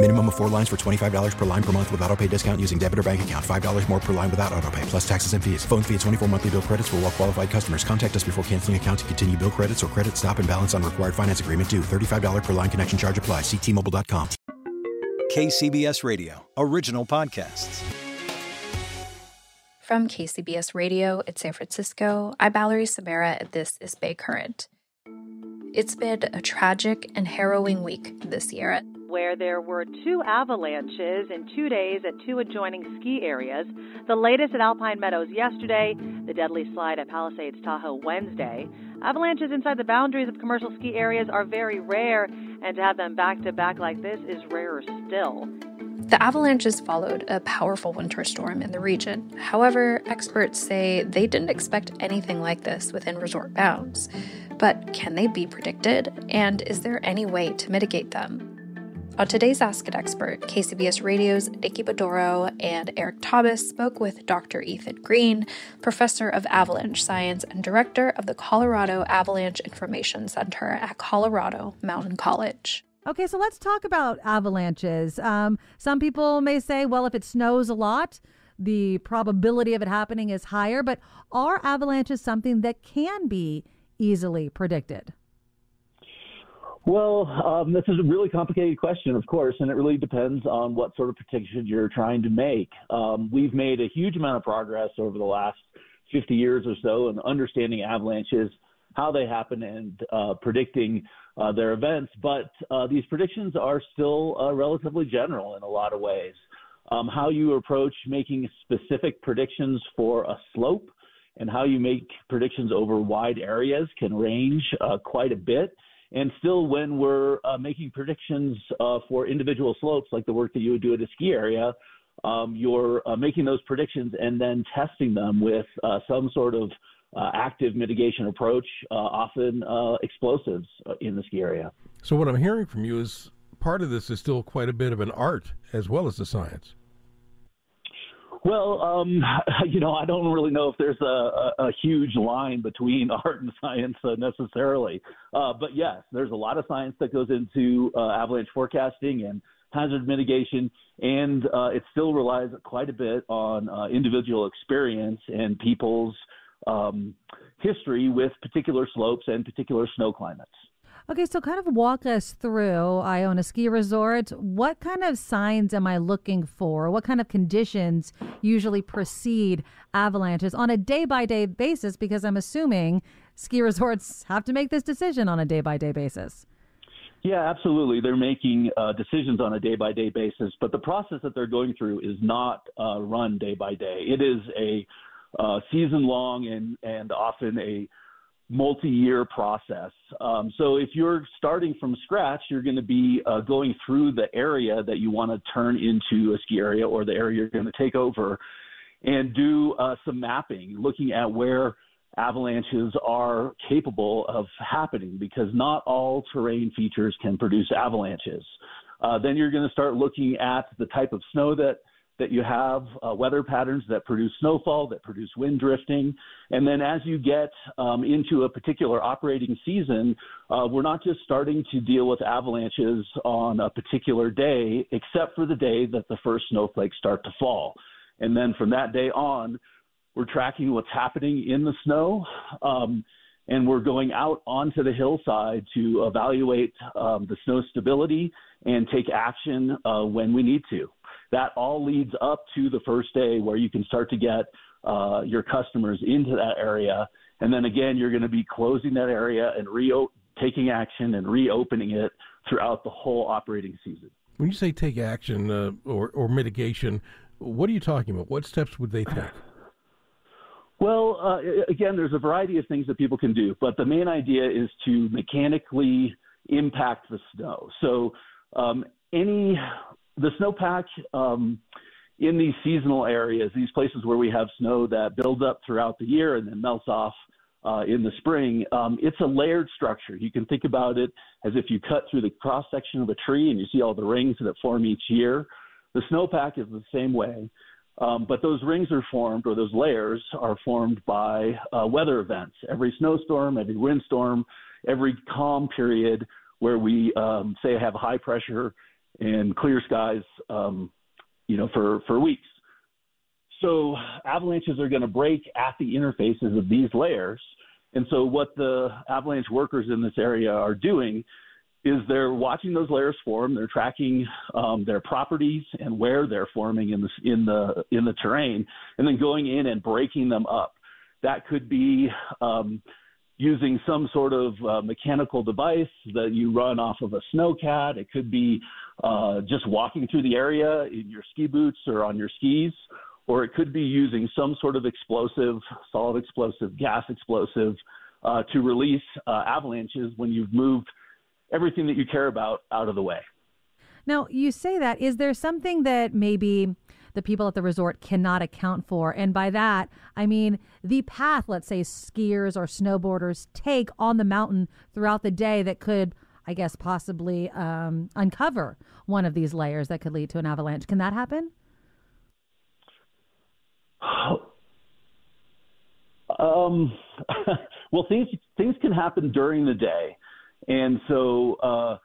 Minimum of four lines for $25 per line per month with auto pay discount using debit or bank account. $5 more per line without auto pay, plus taxes and fees. Phone fee at 24 monthly bill credits for all well qualified customers. Contact us before canceling account to continue bill credits or credit stop and balance on required finance agreement due. $35 per line connection charge apply. Ctmobile.com. KCBS Radio, original podcasts. From KCBS Radio in San Francisco, I'm Valerie Samara, and this is Bay Current. It's been a tragic and harrowing week this year where there were two avalanches in two days at two adjoining ski areas. The latest at Alpine Meadows yesterday, the deadly slide at Palisades Tahoe Wednesday. Avalanches inside the boundaries of commercial ski areas are very rare, and to have them back to back like this is rarer still. The avalanches followed a powerful winter storm in the region. However, experts say they didn't expect anything like this within resort bounds. But can they be predicted? And is there any way to mitigate them? On today's Ask an Expert, KCBS Radio's Nikki Medoro and Eric Thomas spoke with Dr. Ethan Greene, professor of avalanche science and director of the Colorado Avalanche Information Center at Colorado Mountain College. Okay, so let's talk about avalanches. Um, some people may say, well, if it snows a lot, the probability of it happening is higher, but are avalanches something that can be easily predicted? Well, um, this is a really complicated question, of course, and it really depends on what sort of prediction you're trying to make. Um, we've made a huge amount of progress over the last 50 years or so in understanding avalanches, how they happen, and uh, predicting uh, their events. But uh, these predictions are still uh, relatively general in a lot of ways. Um, how you approach making specific predictions for a slope and how you make predictions over wide areas can range uh, quite a bit. And still, when we're uh, making predictions uh, for individual slopes, like the work that you would do at a ski area, um, you're uh, making those predictions and then testing them with uh, some sort of uh, active mitigation approach, uh, often explosives in the ski area. So, what I'm hearing from you is part of this is still quite a bit of an art as well as a science. Well, um, you know, I don't really know if there's a, a, a huge line between art and science uh, necessarily. Uh, but yes, there's a lot of science that goes into uh, avalanche forecasting and hazard mitigation, and uh, it still relies quite a bit on uh, individual experience and people's um, history with particular slopes and particular snow climates. Okay, so kind of walk us through. I own a ski resort. What kind of signs am I looking for? What kind of conditions usually precede avalanches on a day by day basis? Because I'm assuming ski resorts have to make this decision on a day by day basis. Yeah, absolutely. They're making uh, decisions on a day by day basis, but the process that they're going through is not uh, run day by day. It is a uh, season long and, and often a multi-year process. Um, so if you're starting from scratch, you're going to be uh, going through the area that you want to turn into a ski area or the area you're going to take over, and do uh, some mapping, looking at where avalanches are capable of happening because not all terrain features can produce avalanches. Uh, then you're going to start looking at the type of snow that that you have uh, weather patterns that produce snowfall, that produce wind drifting. And then as you get um, into a particular operating season, uh, we're not just starting to deal with avalanches on a particular day, except for the day that the first snowflakes start to fall. And then from that day on, we're tracking what's happening in the snow. Um, and we're going out onto the hillside to evaluate um, the snow stability and take action uh, when we need to that all leads up to the first day where you can start to get uh, your customers into that area and then again you're going to be closing that area and re taking action and reopening it throughout the whole operating season. When you say take action uh, or or mitigation, what are you talking about? What steps would they take? Well, uh, again, there's a variety of things that people can do, but the main idea is to mechanically impact the snow. So, um, any the snowpack um, in these seasonal areas, these places where we have snow that builds up throughout the year and then melts off uh, in the spring, um, it's a layered structure. You can think about it as if you cut through the cross section of a tree and you see all the rings that form each year. The snowpack is the same way. Um, but those rings are formed, or those layers are formed by uh, weather events. Every snowstorm, every windstorm, every calm period where we um, say have high pressure and clear skies, um, you know, for for weeks. So avalanches are going to break at the interfaces of these layers, and so what the avalanche workers in this area are doing is they're watching those layers form. They're tracking um, their properties and where they're forming in the in the in the terrain, and then going in and breaking them up. That could be um, using some sort of uh, mechanical device that you run off of a snowcat. It could be uh, just walking through the area in your ski boots or on your skis, or it could be using some sort of explosive, solid explosive, gas explosive uh, to release uh, avalanches when you've moved everything that you care about out of the way. Now, you say that. Is there something that maybe the people at the resort cannot account for? And by that, I mean the path, let's say, skiers or snowboarders take on the mountain throughout the day that could, I guess, possibly um, uncover one of these layers that could lead to an avalanche. Can that happen? Um, well, things things can happen during the day. And so uh,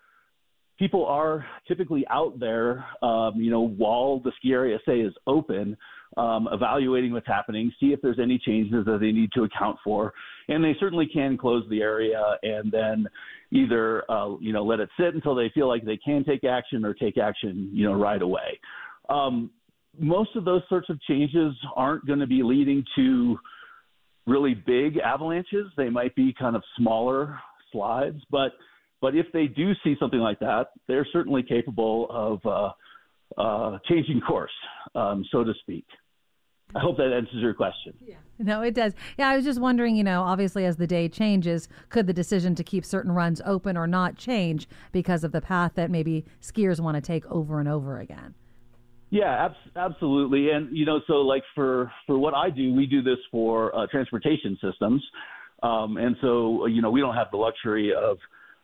people are typically out there, um, you know, while the ski area say is open, um, evaluating what's happening, see if there's any changes that they need to account for, and they certainly can close the area and then either uh, you know let it sit until they feel like they can take action or take action you know right away. Um, most of those sorts of changes aren't going to be leading to really big avalanches. They might be kind of smaller slides. But but if they do see something like that, they're certainly capable of uh, uh, changing course, um, so to speak. I hope that answers your question. Yeah. No, it does. Yeah, I was just wondering, you know, obviously as the day changes, could the decision to keep certain runs open or not change because of the path that maybe skiers want to take over and over again? Yeah, ab- absolutely. And you know, so like for for what I do, we do this for uh, transportation systems. Um, and so, you know, we don't have the luxury of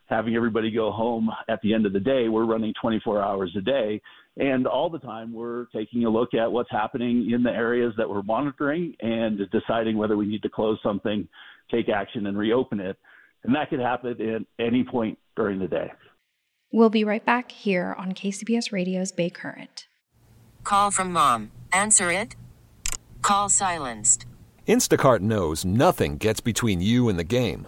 having everybody go home at the end of the day. We're running 24 hours a day. And all the time, we're taking a look at what's happening in the areas that we're monitoring and deciding whether we need to close something, take action, and reopen it. And that could happen at any point during the day. We'll be right back here on KCBS Radio's Bay Current. Call from mom. Answer it. Call silenced. Instacart knows nothing gets between you and the game.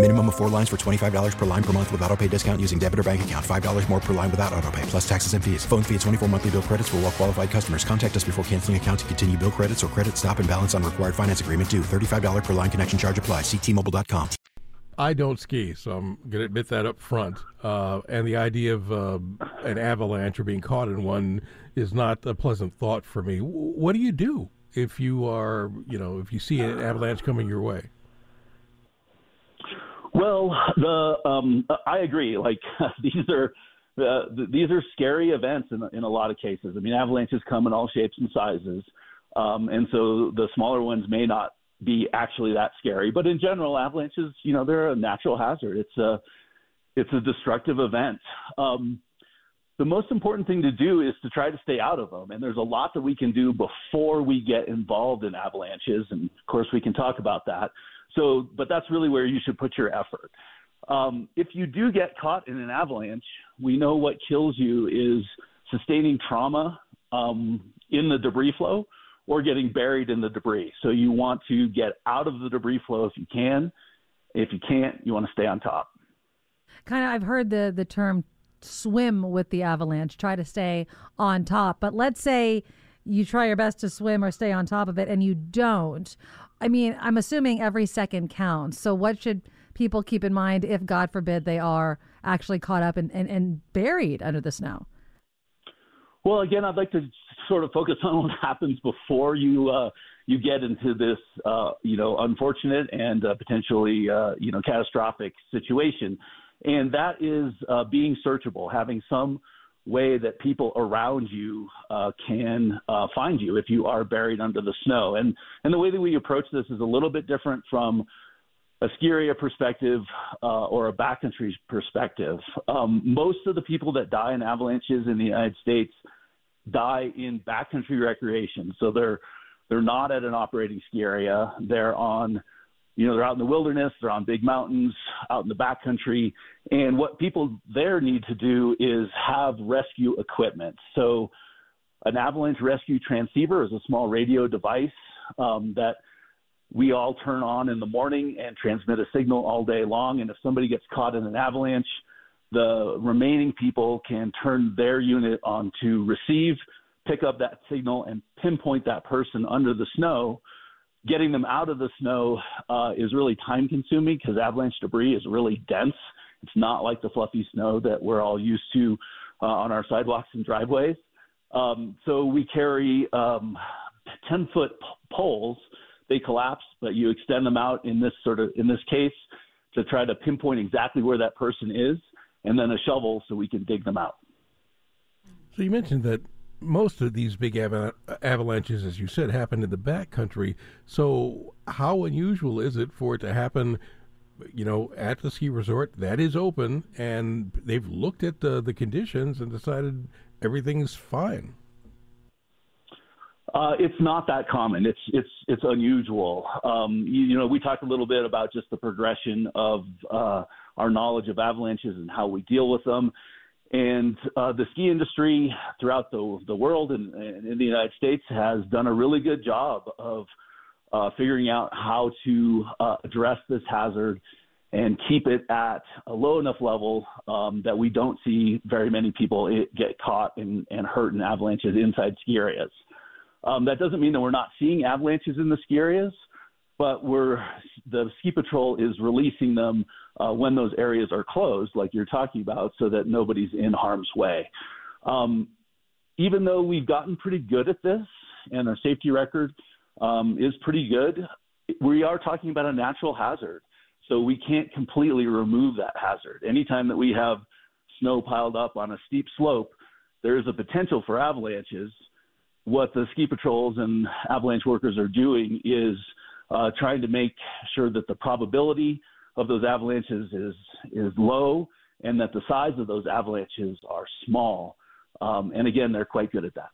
Minimum of four lines for $25 per line per month with auto pay discount using debit or bank account. $5 more per line without auto pay, plus taxes and fees. Phone fee at 24 monthly bill credits for all well qualified customers. Contact us before canceling account to continue bill credits or credit stop and balance on required finance agreement due. $35 per line connection charge apply. Ctmobile.com. I don't ski, so I'm going to admit that up front. Uh, and the idea of uh, an avalanche or being caught in one is not a pleasant thought for me. What do you do if you are, you know, if you see an avalanche coming your way? Well, the um, I agree. Like these are uh, these are scary events in in a lot of cases. I mean, avalanches come in all shapes and sizes, um, and so the smaller ones may not be actually that scary. But in general, avalanches, you know, they're a natural hazard. It's a it's a destructive event. Um, the most important thing to do is to try to stay out of them. And there's a lot that we can do before we get involved in avalanches. And of course, we can talk about that. So, but that's really where you should put your effort. Um, if you do get caught in an avalanche, we know what kills you is sustaining trauma um, in the debris flow or getting buried in the debris. So you want to get out of the debris flow if you can. If you can't, you want to stay on top. Kind of, I've heard the the term swim with the avalanche, try to stay on top. But let's say you try your best to swim or stay on top of it and you don't. I mean, I'm assuming every second counts. So, what should people keep in mind if, God forbid, they are actually caught up and, and, and buried under the snow? Well, again, I'd like to sort of focus on what happens before you uh, you get into this, uh, you know, unfortunate and uh, potentially, uh, you know, catastrophic situation and that is uh, being searchable, having some way that people around you uh, can uh, find you if you are buried under the snow. And and the way that we approach this is a little bit different from a ski area perspective uh, or a backcountry perspective. Um, most of the people that die in avalanches in the United States die in backcountry recreation, so they're they're not at an operating ski area. They're on you know, they're out in the wilderness, they're on big mountains, out in the backcountry. And what people there need to do is have rescue equipment. So, an avalanche rescue transceiver is a small radio device um, that we all turn on in the morning and transmit a signal all day long. And if somebody gets caught in an avalanche, the remaining people can turn their unit on to receive, pick up that signal, and pinpoint that person under the snow getting them out of the snow uh, is really time consuming because avalanche debris is really dense. It's not like the fluffy snow that we're all used to uh, on our sidewalks and driveways. Um, so we carry um, 10 foot p- poles. They collapse, but you extend them out in this sort of in this case to try to pinpoint exactly where that person is, and then a shovel so we can dig them out. So you mentioned that most of these big avalanches, as you said, happen in the backcountry. So, how unusual is it for it to happen, you know, at the ski resort that is open and they've looked at the, the conditions and decided everything's fine? Uh, it's not that common. It's it's it's unusual. Um, you, you, know, we talked a little bit about just the progression of uh, our knowledge of avalanches and how we deal with them. And uh, the ski industry throughout the, the world and, and, in the United States has done a really good job of uh, figuring out how to uh, address this hazard and keep it at a low enough level um, that we don't see very many people get caught and, and hurt in avalanches inside ski areas. Um, that doesn't mean that we're not seeing avalanches in the ski areas, but we're the ski patrol is releasing them uh, when those areas are closed, like you're talking about, so that nobody's in harm's way. Um, even though we've gotten pretty good at this, and our safety record um, is pretty good, we are talking about a natural hazard, so we can't completely remove that hazard. Anytime that we have snow piled up on a steep slope, there is a potential for avalanches. What the ski patrols and avalanche workers are doing is uh, trying to make sure that the probability of those avalanches is is low and that the size of those avalanches are small. Um, and again, they're quite good at that.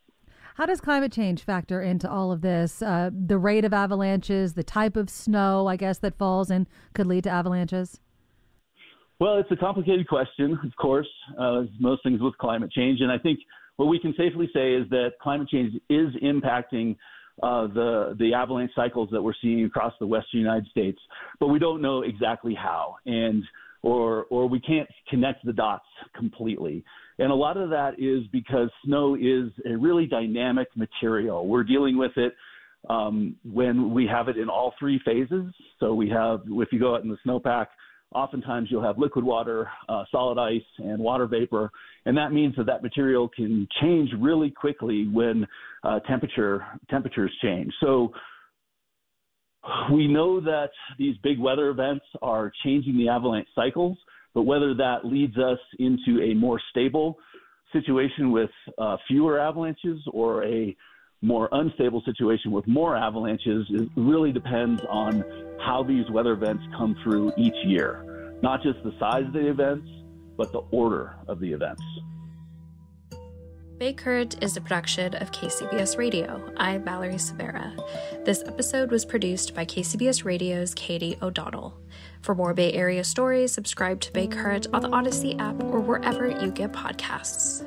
How does climate change factor into all of this? Uh, the rate of avalanches, the type of snow, I guess, that falls and could lead to avalanches? Well, it's a complicated question, of course, uh, as most things with climate change. And I think what we can safely say is that climate change is impacting uh, the the avalanche cycles that we're seeing across the western United States, but we don't know exactly how, and or or we can't connect the dots completely. And a lot of that is because snow is a really dynamic material. We're dealing with it um, when we have it in all three phases. So we have, if you go out in the snowpack, oftentimes you'll have liquid water, uh, solid ice, and water vapor, and that means that that material can change really quickly when uh, temperature temperatures change. So we know that these big weather events are changing the avalanche cycles, but whether that leads us into a more stable situation with uh, fewer avalanches or a more unstable situation with more avalanches it really depends on how these weather events come through each year. Not just the size of the events, but the order of the events. Bay Current is a production of KCBS Radio. I'm Valerie Severa. This episode was produced by KCBS Radio's Katie O'Donnell. For more Bay Area stories, subscribe to Bay Current on the Audacy app or wherever you get podcasts.